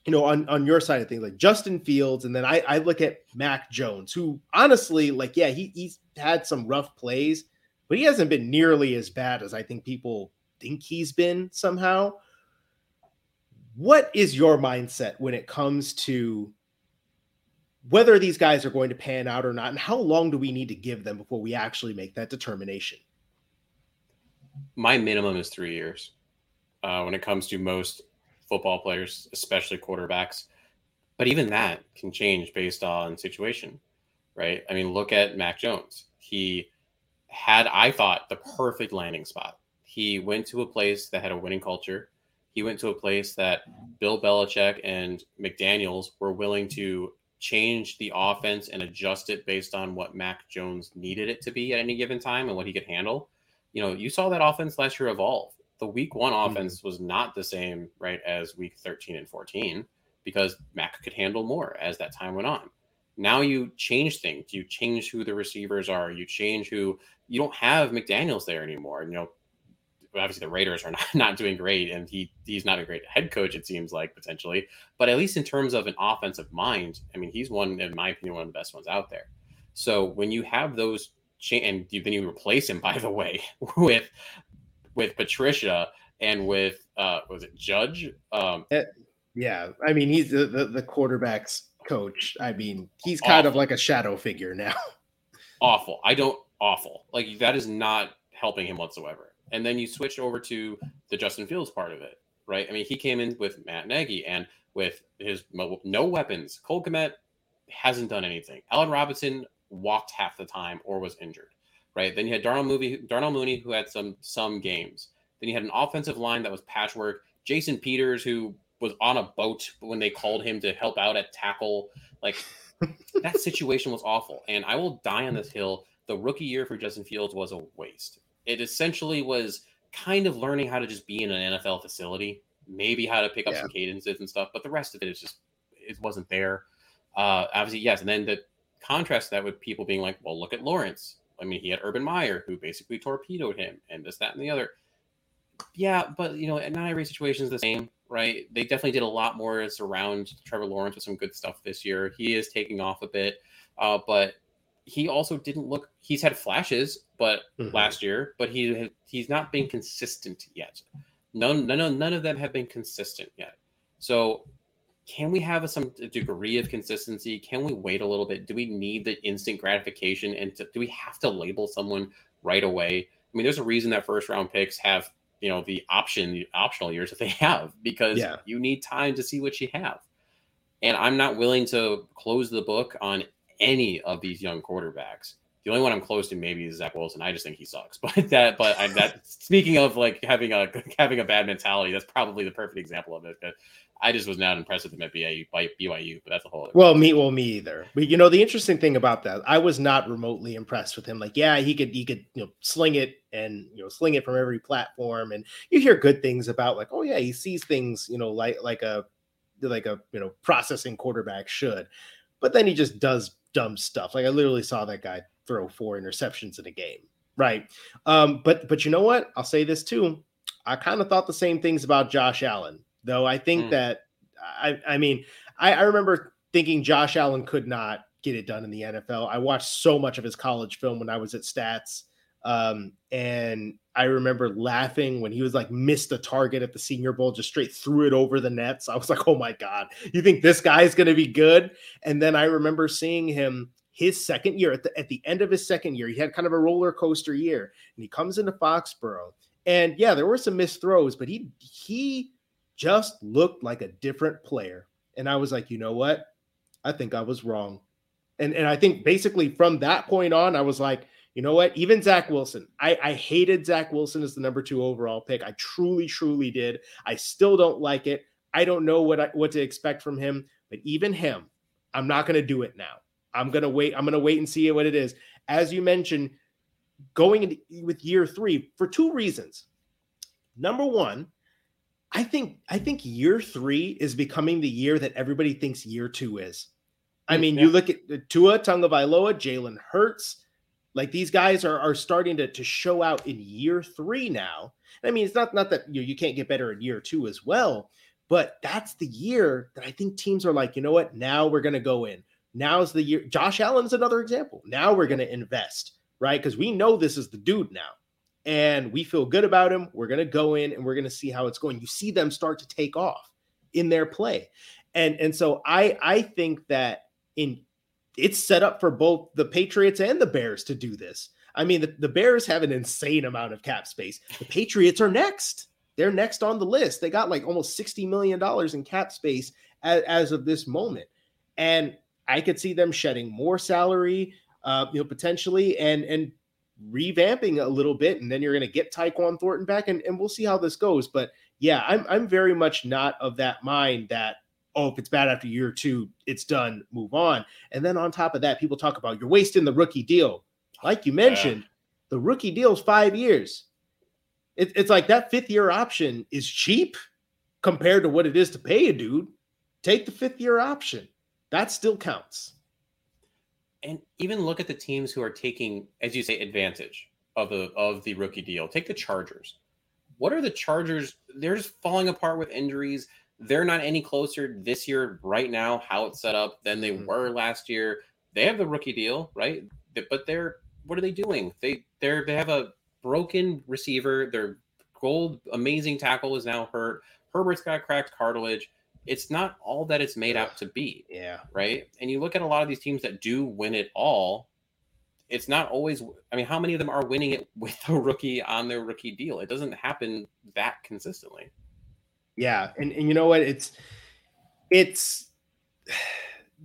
Speaker 4: you know, on on your side of things, like Justin Fields, and then I I look at Mac Jones, who honestly, like, yeah, he he's had some rough plays, but he hasn't been nearly as bad as I think people think he's been somehow what is your mindset when it comes to whether these guys are going to pan out or not and how long do we need to give them before we actually make that determination?
Speaker 5: My minimum is three years uh, when it comes to most football players especially quarterbacks. But even that can change based on situation right? I mean look at mac jones. He had i thought the perfect landing spot. He went to a place that had a winning culture he went to a place that Bill Belichick and McDaniels were willing to change the offense and adjust it based on what Mac Jones needed it to be at any given time and what he could handle. You know, you saw that offense last year evolve. The week one mm-hmm. offense mm-hmm. was not the same, right, as week 13 and 14 because Mac could handle more as that time went on. Now you change things. You change who the receivers are. You change who you don't have McDaniels there anymore. You know, obviously the Raiders are (laughs) not, not doing great, and he he's not a great head coach. It seems like potentially, but at least in terms of an offensive mind, I mean, he's one, in my opinion, one of the best ones out there. So when you have those, cha- and you, then you replace him, (laughs) by the way, with with Patricia and with uh was it Judge? Um,
Speaker 4: Yeah, I mean he's the the, the quarterback's coach. I mean he's kind of like a shadow figure now. (laughs)
Speaker 5: awful. I don't awful. Like that is not helping him whatsoever. And then you switch over to the Justin Fields part of it, right? I mean, he came in with Matt Nagy and with his no weapons. Cole Kmet hasn't done anything. Allen Robinson walked half the time or was injured, right? Then you had Darnell Mooney, Darnell Mooney who had some some games. Then you had an offensive line that was patchwork. Jason Peters who was on a boat when they called him to help out at tackle. Like (laughs) that situation was awful. And I will die on this hill. The rookie year for Justin Fields was a waste. It essentially was kind of learning how to just be in an NFL facility, maybe how to pick up
Speaker 4: Yeah.
Speaker 5: some cadences and stuff, but the rest of it is just it wasn't there. Uh obviously, yes, and then the contrast that with people being like, well, look at Lawrence. I mean, he had Urban Meyer who basically torpedoed him and this, that, and the other. Yeah, but you know, not every situation is the same, right? They definitely did a lot more to surround Trevor Lawrence with some good stuff this year. He is taking off a bit, uh, but he also didn't look. He's had flashes, but
Speaker 4: Mhm.
Speaker 5: last year, but he he's not been consistent yet. None, none, none of them have been consistent yet. So, can we have some degree of consistency? Can we wait a little bit? Do we need the instant gratification? And to, do we have to label someone right away? I mean, there's a reason that first round picks have you know the option, the optional years that they (laughs) have because
Speaker 4: Yeah.
Speaker 5: you need time to see what you have. And I'm not willing to close the book on any of these young quarterbacks. The only one I'm close to maybe is Zach Wilson. I just think he sucks. (laughs) But that, but I'm that speaking of like having a (laughs) having a bad mentality, that's probably the perfect example of it. But I just was not impressed with him at BYU, by BYU. But that's a whole. Other
Speaker 4: Well, me, well, me either. But you know, the interesting thing about that, I was not remotely impressed with him. Like, yeah, he could, he could, you know, sling it and you know, sling it from every platform, and you hear good things about, like, oh yeah, he sees things, you know, like like a like a you know processing quarterback should, but then he just does dumb stuff. Like I literally saw that guy throw four interceptions in a game, right? Um, but but you know what? I'll say this too. I kind of thought the same things about Josh Allen, though. I think
Speaker 5: Hmm.
Speaker 4: that I I mean I, I remember thinking Josh Allen could not get it done in the NFL. I watched so much of his college film when I was at Stats. Um, and I remember laughing when he was like missed a target at the Senior Bowl, just straight threw it over the nets. I was like, oh my God, you think this guy is going to be good? And then I remember seeing him his second year at the, at the end of his second year. He had kind of a roller coaster year and he comes into Foxborough. And yeah, there were some missed throws, but he he just looked like a different player. And I was like, you know what? I think I was wrong. And and I think basically from that point on, I was like, you know what? Even Zach Wilson, I, I hated Zach Wilson as the number two overall pick. I truly, truly did. I still don't like it. I don't know what I, what to expect from him, but even him, I'm not going to do it now. I'm going to wait. I'm going to wait and see what it is. As you mentioned, going into, with year three for two reasons. Number one, I think I think year three is becoming the year that everybody thinks year two is. I mean,
Speaker 5: yeah.
Speaker 4: you look at the Tua Tagovailoa, Jalen Hurts, like these guys are are starting to to show out in year three now. I mean, it's not not that you know, you can't get better in year two as well, but that's the year that I think teams are like, you know what? Now we're gonna go in. Now's the year. Josh Allen's another example. Now we're gonna invest, right? Because we know this is the dude now and we feel good about him. We're going to go in and we're going to see how it's going. You see them start to take off in their play. And and so I I think that in it's set up for both the Patriots and the Bears to do this. I mean, the, the Bears have an insane amount of cap space. The Patriots are next. They're next on the list. They got like almost $60 million in cap space as, as of this moment. And I could see them shedding more salary, uh, you know, potentially and and revamping a little bit, and then you're going to get Tyquan Thornton back, and, and we'll see how this goes. But yeah, I'm I'm very much not of that mind that oh, if it's bad after year two, it's done, move on. And then on top of that, people talk about you're wasting the rookie deal. Like you mentioned, the rookie deal is five years. It, it's like that fifth year option is cheap compared to what it is to pay a dude. Take the fifth year option. That still counts.
Speaker 5: and even look at the teams who are taking, as you say, advantage of the of the rookie deal. Take the Chargers. What are the Chargers? They're just falling apart with injuries. They're not any closer this year, right now, how it's set up than they
Speaker 4: Mhm.
Speaker 5: were last year. They have the rookie deal, right? But they're what are they doing? They they're they have a broken receiver. Their gold amazing tackle is now hurt. Herbert's got cracked cartilage. It's not all that it's made out to be
Speaker 4: Yeah.
Speaker 5: right? And you look at a lot of these teams that do win it all. It's not always. I mean, how many of them are winning it with a rookie on their rookie deal? It doesn't happen that consistently.
Speaker 4: Yeah, and and you know what? It's it's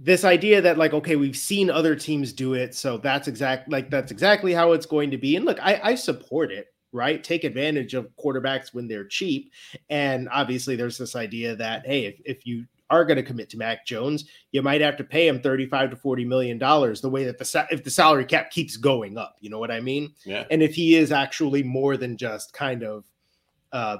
Speaker 4: this idea that like okay, we've seen other teams do it, so that's exact like that's exactly how it's going to be. And look, I, I support it. Right, take advantage of quarterbacks when they're cheap, and obviously there's this idea that hey, if, if you are going to commit to Mac Jones, you might have to pay him 35 to 40 million dollars. The way that the sa- if the salary cap keeps going up, you know what I mean?
Speaker 5: Yeah,
Speaker 4: and if he is actually more than just kind of uh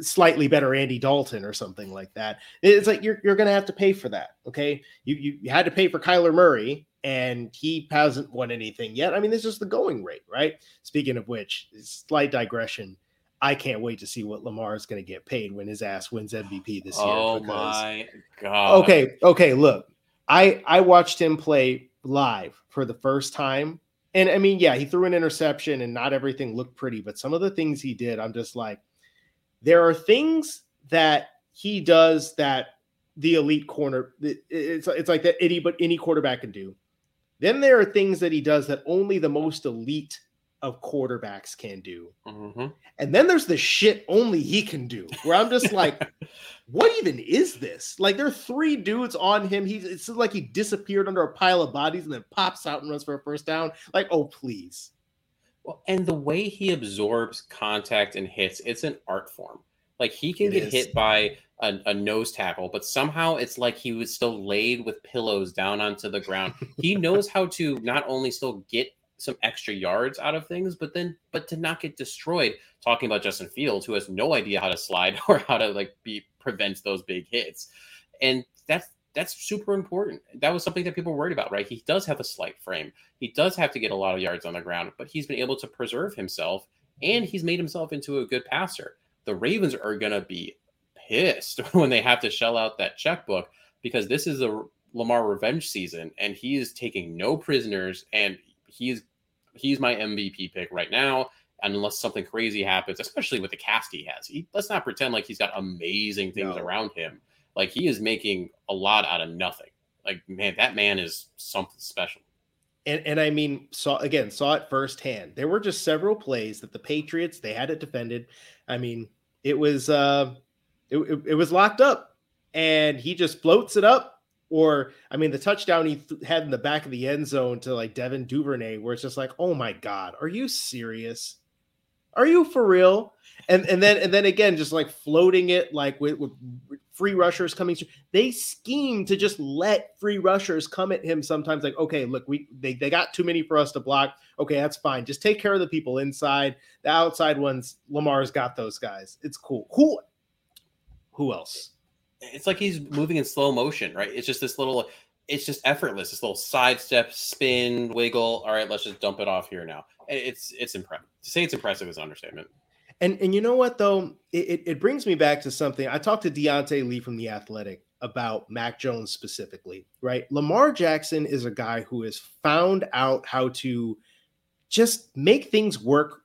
Speaker 4: slightly better Andy Dalton or something like that. It's like you're you're gonna have to pay for that. Okay. You you, you had to pay for Kyler Murray and he hasn't won anything yet. I mean, this is the going rate, right? Speaking of which, slight digression. I can't wait to see what Lamar is going to get paid when his ass wins MVP this year.
Speaker 5: Oh
Speaker 4: because-
Speaker 5: my god.
Speaker 4: Okay, okay, look. I I watched him play live for the first time. And I mean, yeah, he threw an interception and not everything looked pretty, but some of the things he did, I'm just like there are things that he does that the elite corner it's it's like that any but any quarterback can do. Then there are things that he does that only the most elite of quarterbacks can do.
Speaker 5: Mhm.
Speaker 4: And then there's the shit only he can do, where I'm just like, (laughs) what even is this? Like, there are three dudes on him. He's it's like he disappeared under a pile of bodies and then pops out and runs for a first down. Like, oh, please.
Speaker 5: Well, and the way he absorbs contact and hits, it's an art form. Like he can
Speaker 4: It
Speaker 5: get
Speaker 4: is.
Speaker 5: hit by a, a nose tackle, but somehow it's like he was still laid with pillows down onto the ground. he (laughs) knows how to not only still get some extra yards out of things, but then but to not get destroyed. Talking about Justin Fields, who has no idea how to slide (laughs) or how to like be prevent those big hits, and that's that's super important. That was something that people worried about, right? He does have a slight frame. He does have to get a lot of yards on the ground, but he's been able to preserve himself and he's made himself into a good passer. The Ravens are going to be pissed (laughs) when they have to shell out that checkbook because this is a Lamar revenge season and he is taking no prisoners and he's he's my MVP pick right now unless something crazy happens, especially with the cast he has. He, let's not pretend like he's got amazing things
Speaker 4: No.
Speaker 5: around him. Like he is making a lot out of nothing. Like man, that man is something special.
Speaker 4: And and I mean, saw again, saw it firsthand. There were just several plays that the Patriots they had it defended. I mean, it was uh it, it, it was locked up and he just floats it up. Or I mean, the touchdown he th- had in the back of the end zone to like Devin Duvernay, where it's just like, oh my god, are you serious? Are you for real? And and then and then again, just like floating it like with, with free rushers coming through. They scheme to just let free rushers come at him sometimes. Like, okay, look, we they, they got too many for us to block. Okay, that's fine. Just take care of the people inside. The outside ones, Lamar's got those guys. It's cool. Who who else?
Speaker 5: It's like he's moving in slow motion, right? It's just this little it's just effortless. This little sidestep, spin, wiggle. All right, let's just dump it off here now. It's it's impressive. To say it's impressive is an understatement.
Speaker 4: And and you know what though, it, it, it brings me back to something. I talked to Deontay Lee from the Athletic about Mac Jones specifically, right? Lamar Jackson is a guy who has found out how to just make things work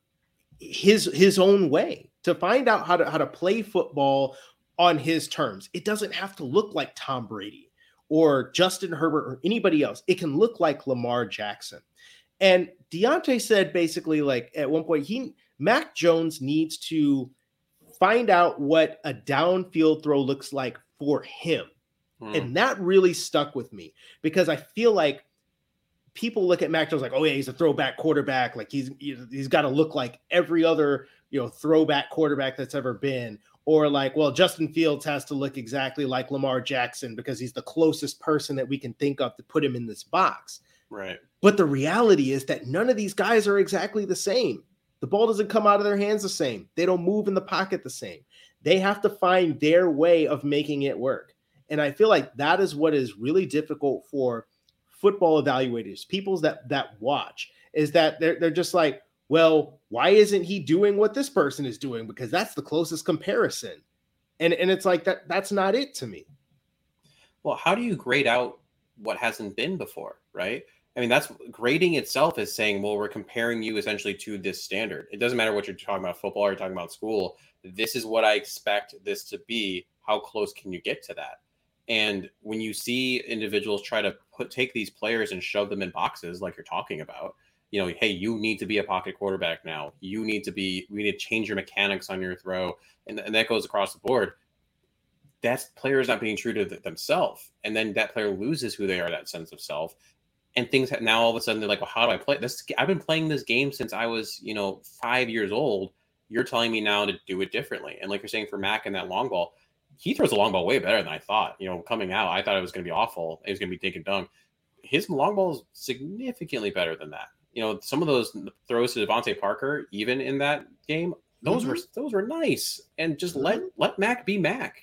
Speaker 4: his his own way to find out how to how to play football on his terms. It doesn't have to look like Tom Brady or Justin Herbert or anybody else. It can look like Lamar Jackson. And Deontay said basically, like at one point, he Mac Jones needs to find out what a downfield throw looks like for him.
Speaker 5: Hmm.
Speaker 4: And that really stuck with me because I feel like people look at Mac Jones like, oh yeah, he's a throwback quarterback. Like he's he's got to look like every other you know throwback quarterback that's ever been. Or like, well, Justin Fields has to look exactly like Lamar Jackson because he's the closest person that we can think of to put him in this box.
Speaker 5: right.
Speaker 4: But the reality is that none of these guys are exactly the same. The ball doesn't come out of their hands the same. They don't move in the pocket the same. They have to find their way of making it work. And I feel like that is what is really difficult for football evaluators, people that that watch, is that they're they're just like, well, why isn't he doing what this person is doing? Because that's the closest comparison. And and it's like that that's not it to me.
Speaker 5: Well, how do you grade out what hasn't been before, right? I mean, that's grading itself is saying, well, we're comparing you essentially to this standard. It doesn't matter what you're talking about, football or you're talking about school. This is what I expect this to be. How close can you get to that? And when you see individuals try to put take these players and shove them in boxes, like you're talking about, you know, hey, you need to be a pocket quarterback now. You need to be, we need to change your mechanics on your throw. And, and that goes across the board. That's players not being true to themselves. And then that player loses who they are, that sense of self. And things have, now all of a sudden they're like, well, how do I play this? I've been playing this game since I was, you know, five years old. You're telling me now to do it differently. And like you're saying for Mac and that long ball, he throws a long ball way better than I thought. You know, coming out, I thought it was going to be awful. It was going to be dink and dunk. His long ball is significantly better than that. You know, some of those throws to DeVante Parker, even in that game, those mm-hmm. were those were nice. And just let mm-hmm. let Mac be Mac.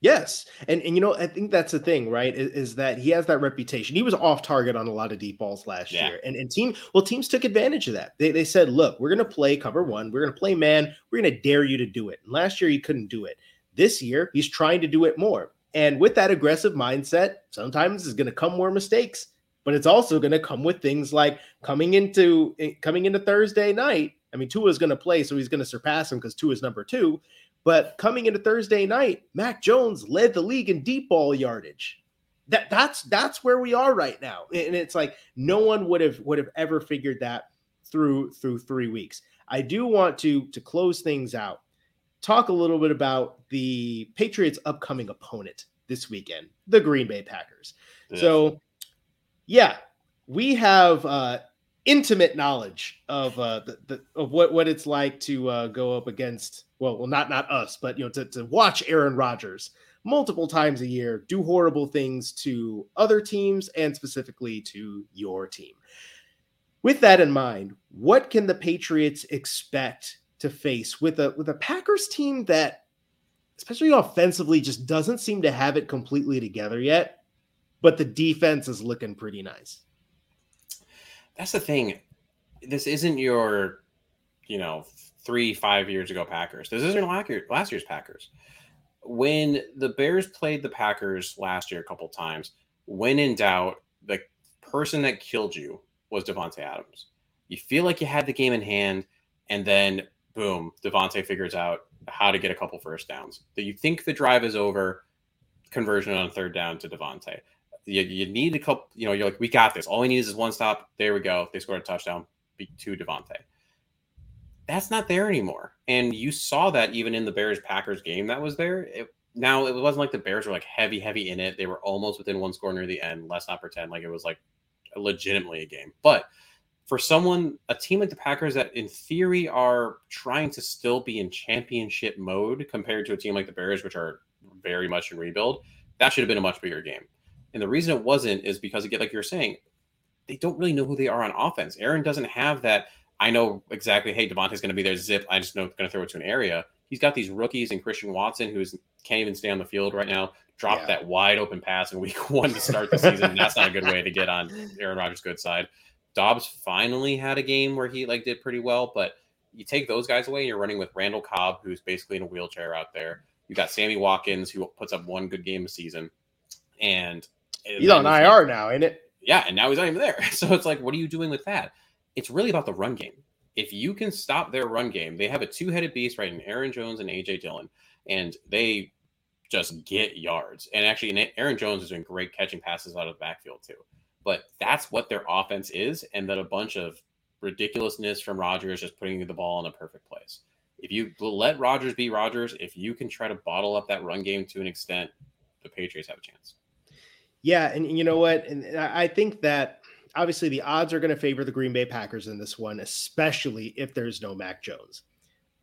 Speaker 4: Yes, and and you know I think that's the thing, right? Is, is, that he has that reputation. He was off target on a lot of deep balls last yeah. year, and and team well teams took advantage of that. They they said, look, we're going to play cover one, we're going to play man, we're going to dare you to do it. And last year he couldn't do it. This year, he's trying to do it more. And with that aggressive mindset, sometimes is going to come more mistakes, but it's also going to come with things like coming into coming into Thursday night. I mean, Tua is going to play, so he's going to surpass him because Tua is number two. But coming into Thursday night, Mac Jones led the league in deep ball yardage. That that's that's where we are right now, and it's like no one would have would have ever figured that through through three weeks. I do want to to close things out talk a little bit about the Patriots' upcoming opponent this weekend, the Green Bay Packers. Yeah. So, yeah, we have uh, intimate knowledge of uh, the, the, of what what it's like to uh, go up against. Well, well, not not us, but you know, to to watch Aaron Rodgers multiple times a year do horrible things to other teams and specifically to your team. With that in mind, what can the Patriots expect to face with a with a Packers team that especially offensively just doesn't seem to have it completely together yet, but the defense is looking pretty nice.
Speaker 5: That's the thing. This isn't your, you know, three, five years ago Packers. This isn't last year's Packers. When the Bears played the Packers last year a couple times, when in doubt, the person that killed you was Davante Adams. You feel like you had the game in hand, and then boom, Davante figures out how to get a couple first downs. That you think the drive is over, conversion on third down to Davante. You, you need a couple, you know, you're like, we got this. All we need is one stop. There we go. They scored a touchdown to Davante. That's not there anymore. And you saw that even in the Bears Packers game that was there. It, now it wasn't like the Bears were like heavy, heavy in it. They were almost within one score near the end. Let's not pretend like it was like legitimately a game. But for someone, a team like the Packers that in theory are trying to still be in championship mode compared to a team like the Bears, which are very much in rebuild, that should have been a much bigger game. And the reason it wasn't is because, again, like you're saying, they don't really know who they are on offense. Aaron doesn't have that. I know exactly, hey, Davante's going to be there, zip. I just know going to throw it to an area. He's got these rookies and Christian Watson, who's can't even stay on the field right now. Dropped yeah. that wide open pass in week (laughs) one to start the season. That's not a good way to get on (laughs) Aaron Rodgers' good side. Doubs finally had a game where he like did pretty well, but you take those guys away and you're running with Randall Cobb, who's basically in a wheelchair out there. You've got Sammy Watkins, who puts up one good game a season, and
Speaker 4: he's on IR like, now, ain't it?
Speaker 5: Yeah, and now he's not even there. (laughs) So it's like, what are you doing with that? It's really about the run game. If you can stop their run game, they have a two-headed beast right in Aaron Jones and AJ Dillon, and they just get yards. And actually, Aaron Jones is doing great catching passes out of the backfield too but that's what their offense is, and that a bunch of ridiculousness from Rodgers just putting the ball in a perfect place. If you let Rodgers be Rodgers, if you can try to bottle up that run game to an extent, the Patriots have a chance.
Speaker 4: Yeah, and you know what? And I think that obviously the odds are going to favor the Green Bay Packers in this one, especially if there's no Mac Jones.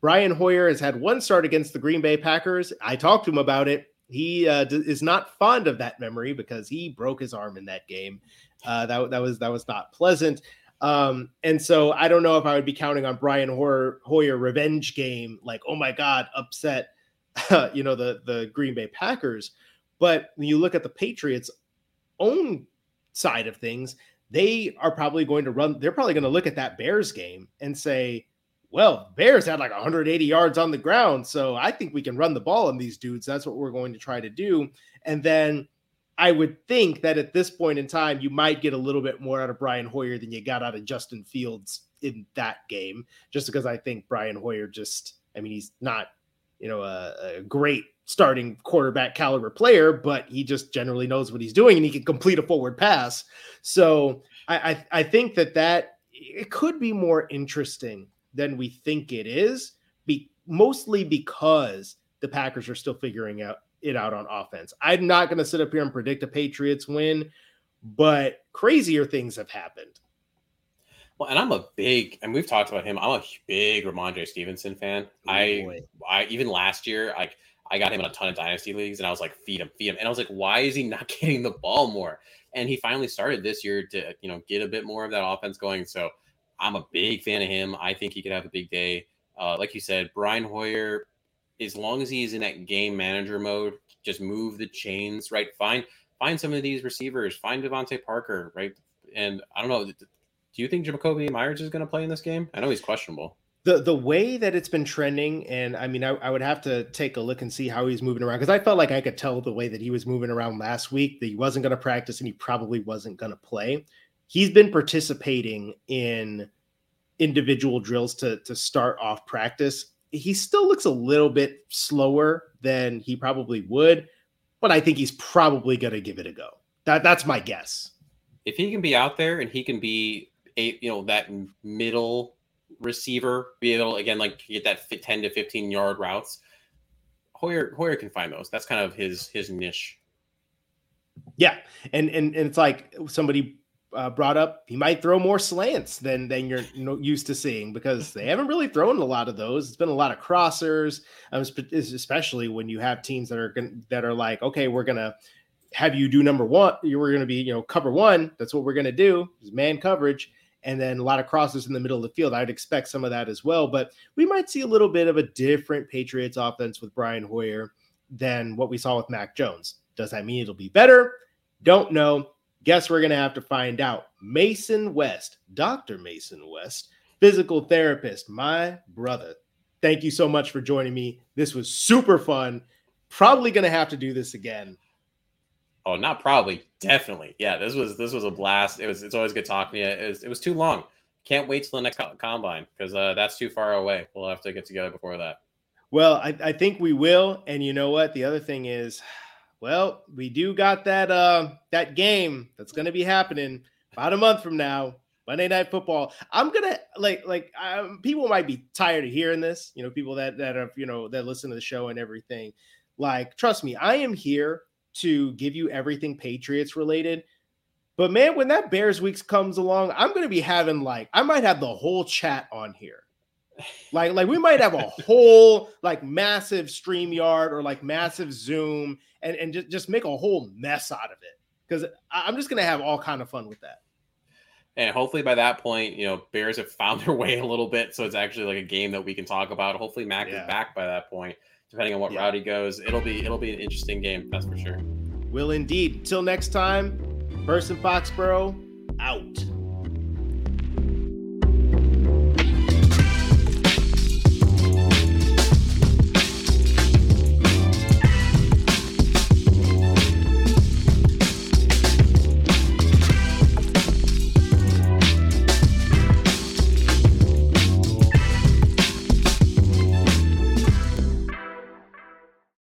Speaker 4: Brian Hoyer has had one start against the Green Bay Packers. I talked to him about it. He uh, is not fond of that memory because he broke his arm in that game. Uh, that that was that was not pleasant. Um, and so I don't know if I would be counting on Brian Hoyer, Hoyer revenge game, like oh my god, upset, (laughs) you know the the Green Bay Packers. But when you look at the Patriots' own side of things, they are probably going to run. They're probably going to look at that Bears game and say, well, Bears had like 180 yards on the ground. So I think we can run the ball on these dudes. That's what we're going to try to do. And then I would think that at this point in time, you might get a little bit more out of Brian Hoyer than you got out of Justin Fields in that game, just because I think Brian Hoyer just, I mean, he's not, you know, a, a great starting quarterback caliber player, but he just generally knows what he's doing and he can complete a forward pass. So I, I, I think that that it could be more interesting than we think it is, be, mostly because the Packers are still figuring out it out on offense. I'm not going to sit up here and predict a Patriots win, but crazier things have happened.
Speaker 5: Well, and I'm a big, and we've talked about him. I'm a big Rhamondre Stevenson fan. Oh, I, boy. I even last year, like I got him in a ton of dynasty leagues, and I was like, feed him, feed him, and I was like, why is he not (laughs) getting the ball more? And he finally started this year to, you know, get a bit more of that offense going. So I'm a big fan of him. I think he could have a big day. Uh, like you said, Brian Hoyer, as long as he's in that game manager mode, just move the chains, right? Find find some of these receivers, find DeVante Parker, right? And I don't know, do you think Jakobi Meyers is going to play in this game? I know he's questionable.
Speaker 4: The the way that it's been trending, and I mean, I, I would have to take a look and see how he's moving around because I felt like I could tell the way that he was moving around last week that he wasn't going to practice and he probably wasn't going to play he's been participating in individual drills to to start off practice. He still looks a little bit slower than he probably would, but I think he's probably going to give it a go. That that's my guess.
Speaker 5: If he can be out there and he can be a you know that middle receiver, be able again like get that 10 to 15 yard routes, Hoyer Hoyer can find those. That's kind of his his niche.
Speaker 4: Yeah, and and and it's like somebody uh, brought up, he might throw more slants than than you're used to seeing because they haven't really thrown a lot of those. It's been a lot of crossers, um, especially when you have teams that are gonna, that are like, okay, we're gonna have you do number one. You were gonna be you know cover one. That's what we're gonna do is man coverage, and then a lot of crosses in the middle of the field. I'd expect some of that as well, but we might see a little bit of a different Patriots offense with Brian Hoyer than what we saw with Mac Jones. Does that mean it'll be better? Don't know Guess we're going to have to find out. Mason West, Dr. Mason West, physical therapist, my brother. Thank you so much for joining me. This was super fun. Probably going to have to do this again.
Speaker 5: Oh, not probably, definitely. Yeah, this was this was a blast. It was it's always good talking to you. It was, it was too long. Can't wait till the next combine because uh, that's too far away. We'll have to get together before that.
Speaker 4: Well, I, I think we will. And you know what? The other thing is, well, we do got that uh that game that's going to be happening about a month from now. Monday Night Football. I'm gonna like like um, people might be tired of hearing this. You know, people that that are you know that listen to the show and everything. Like, trust me, I am here to give you everything Patriots related. But man, when that Bears weeks comes along, I'm gonna be having like I might have the whole chat on here like, like we might have a (laughs) whole like massive StreamYard or like massive Zoom and, and just, just make a whole mess out of it. Because I'm just gonna have all kind of fun with that.
Speaker 5: And hopefully by that point, you know, Bears have found their way a little bit. So it's actually like a game that we can talk about. Hopefully Mac yeah. is back by that point, depending on what yeah. route he goes. It'll be it'll be an interesting game, that's for sure.
Speaker 4: Will indeed. Till next time, in Foxborough, out.